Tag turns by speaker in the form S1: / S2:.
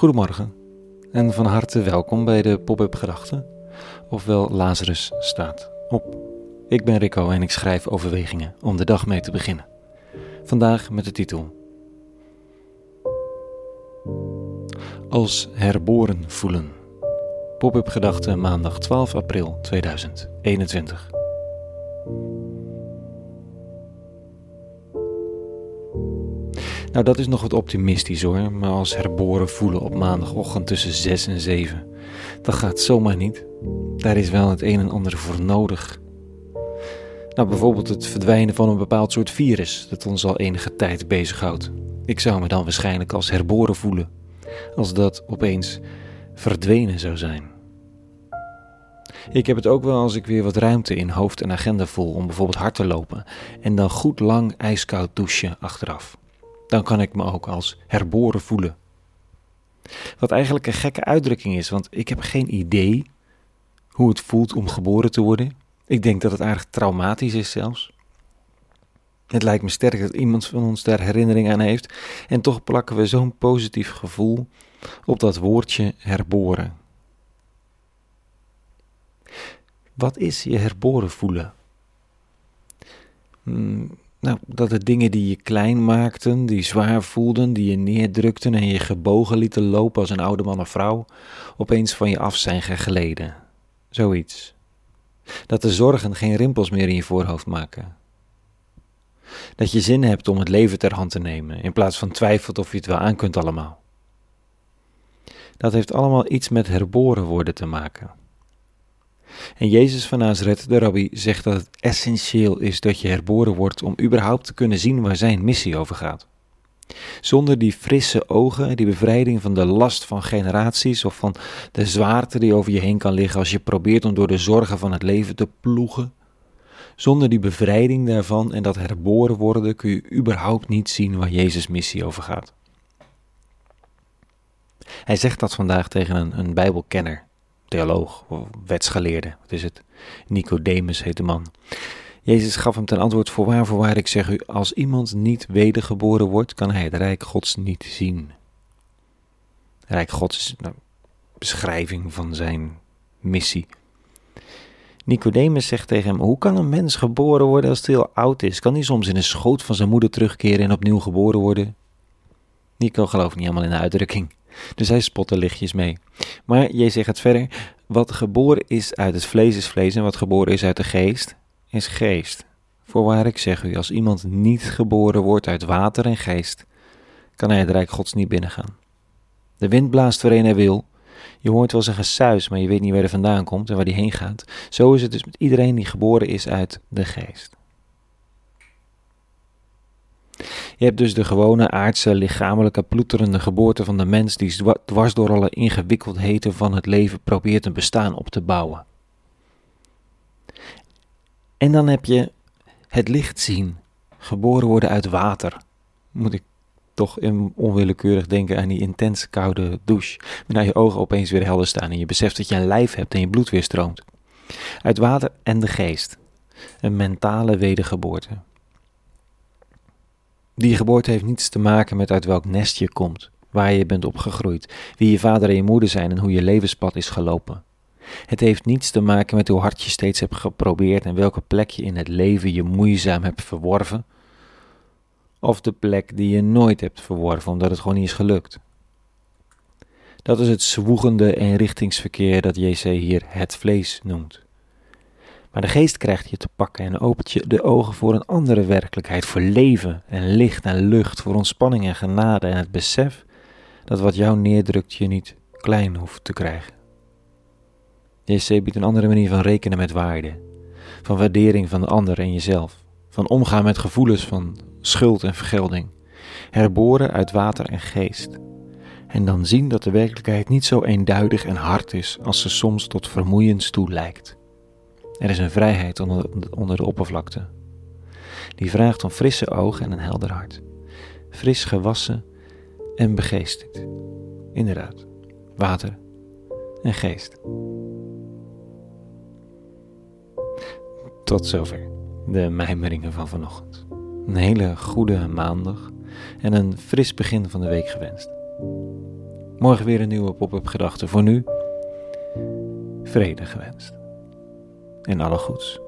S1: Goedemorgen en van harte welkom bij de Pop-up Gedachten, ofwel Lazarus staat op. Ik ben Rico en ik schrijf overwegingen om de dag mee te beginnen. Vandaag met de titel Als herboren voelen. Pop-up Gedachten maandag 12 april 2021. Nou, dat is nog wat optimistisch hoor, maar als herboren voelen op maandagochtend tussen 6 en 7, dat gaat zomaar niet. Daar is wel het een en ander voor nodig. Nou, bijvoorbeeld het verdwijnen van een bepaald soort virus dat ons al enige tijd bezighoudt. Ik zou me dan waarschijnlijk als herboren voelen, als dat opeens verdwenen zou zijn. Ik heb het ook wel als ik weer wat ruimte in hoofd en agenda voel om bijvoorbeeld hard te lopen en dan goed lang ijskoud douchen achteraf dan kan ik me ook als herboren voelen. Wat eigenlijk een gekke uitdrukking is, want ik heb geen idee hoe het voelt om geboren te worden. Ik denk dat het eigenlijk traumatisch is zelfs. Het lijkt me sterk dat iemand van ons daar herinnering aan heeft en toch plakken we zo'n positief gevoel op dat woordje herboren. Wat is je herboren voelen? Nou, dat de dingen die je klein maakten, die zwaar voelden, die je neerdrukten en je gebogen lieten lopen als een oude man of vrouw, opeens van je af zijn gegleden. Zoiets. Dat de zorgen geen rimpels meer in je voorhoofd maken. Dat je zin hebt om het leven ter hand te nemen, in plaats van twijfelt of je het wel aan kunt allemaal. Dat heeft allemaal iets met herboren worden te maken. En Jezus van Nazareth, de rabbi, zegt dat het essentieel is dat je herboren wordt om überhaupt te kunnen zien waar zijn missie over gaat. Zonder die frisse ogen, die bevrijding van de last van generaties of van de zwaarte die over je heen kan liggen als je probeert om door de zorgen van het leven te ploegen. Zonder die bevrijding daarvan en dat herboren worden kun je überhaupt niet zien waar Jezus' missie over gaat. Hij zegt dat vandaag tegen een, een Bijbelkenner theoloog, wetsgeleerde, wat is het? Nicodemus heet de man. Jezus gaf hem ten antwoord, voorwaar, voorwaar, ik zeg u, als iemand niet wedergeboren wordt, kan hij het Rijk Gods niet zien. Rijk Gods is beschrijving van zijn missie. Nicodemus zegt tegen hem, hoe kan een mens geboren worden als het heel oud is? Kan hij soms in de schoot van zijn moeder terugkeren en opnieuw geboren worden? Nico gelooft niet helemaal in de uitdrukking. Dus hij spot er lichtjes mee. Maar Jezus gaat verder. Wat geboren is uit het vlees is vlees en wat geboren is uit de geest is geest. Voorwaar ik zeg u, als iemand niet geboren wordt uit water en geest, kan hij het rijk gods niet binnengaan. De wind blaast waarheen hij wil. Je hoort wel zijn gesuis, maar je weet niet waar hij vandaan komt en waar hij heen gaat. Zo is het dus met iedereen die geboren is uit de geest. Je hebt dus de gewone aardse, lichamelijke, ploeterende geboorte van de mens die dwars door alle ingewikkeldheden van het leven probeert een bestaan op te bouwen. En dan heb je het licht zien, geboren worden uit water. Moet ik toch onwillekeurig denken aan die intens koude douche, waarna je ogen opeens weer helder staan en je beseft dat je een lijf hebt en je bloed weer stroomt. Uit water en de geest, een mentale wedergeboorte. Die geboorte heeft niets te maken met uit welk nest je komt, waar je bent opgegroeid, wie je vader en je moeder zijn en hoe je levenspad is gelopen. Het heeft niets te maken met hoe hard je steeds hebt geprobeerd en welke plek je in het leven je moeizaam hebt verworven, of de plek die je nooit hebt verworven omdat het gewoon niet is gelukt. Dat is het zwoegende en richtingsverkeer dat JC hier het vlees noemt. Maar de geest krijgt je te pakken en opent je de ogen voor een andere werkelijkheid, voor leven en licht en lucht, voor ontspanning en genade en het besef dat wat jou neerdrukt je niet klein hoeft te krijgen. JC biedt een andere manier van rekenen met waarde, van waardering van de ander en jezelf, van omgaan met gevoelens van schuld en vergelding, herboren uit water en geest. En dan zien dat de werkelijkheid niet zo eenduidig en hard is als ze soms tot vermoeiend toe lijkt. Er is een vrijheid onder, de oppervlakte. Die vraagt om frisse ogen en een helder hart. Fris gewassen en begeesterd. Inderdaad, water en geest. Tot zover de mijmeringen van vanochtend. Een hele goede maandag en een fris begin van de week gewenst. Morgen weer een nieuwe pop-up gedachte. Voor nu, vrede gewenst. En alle goeds.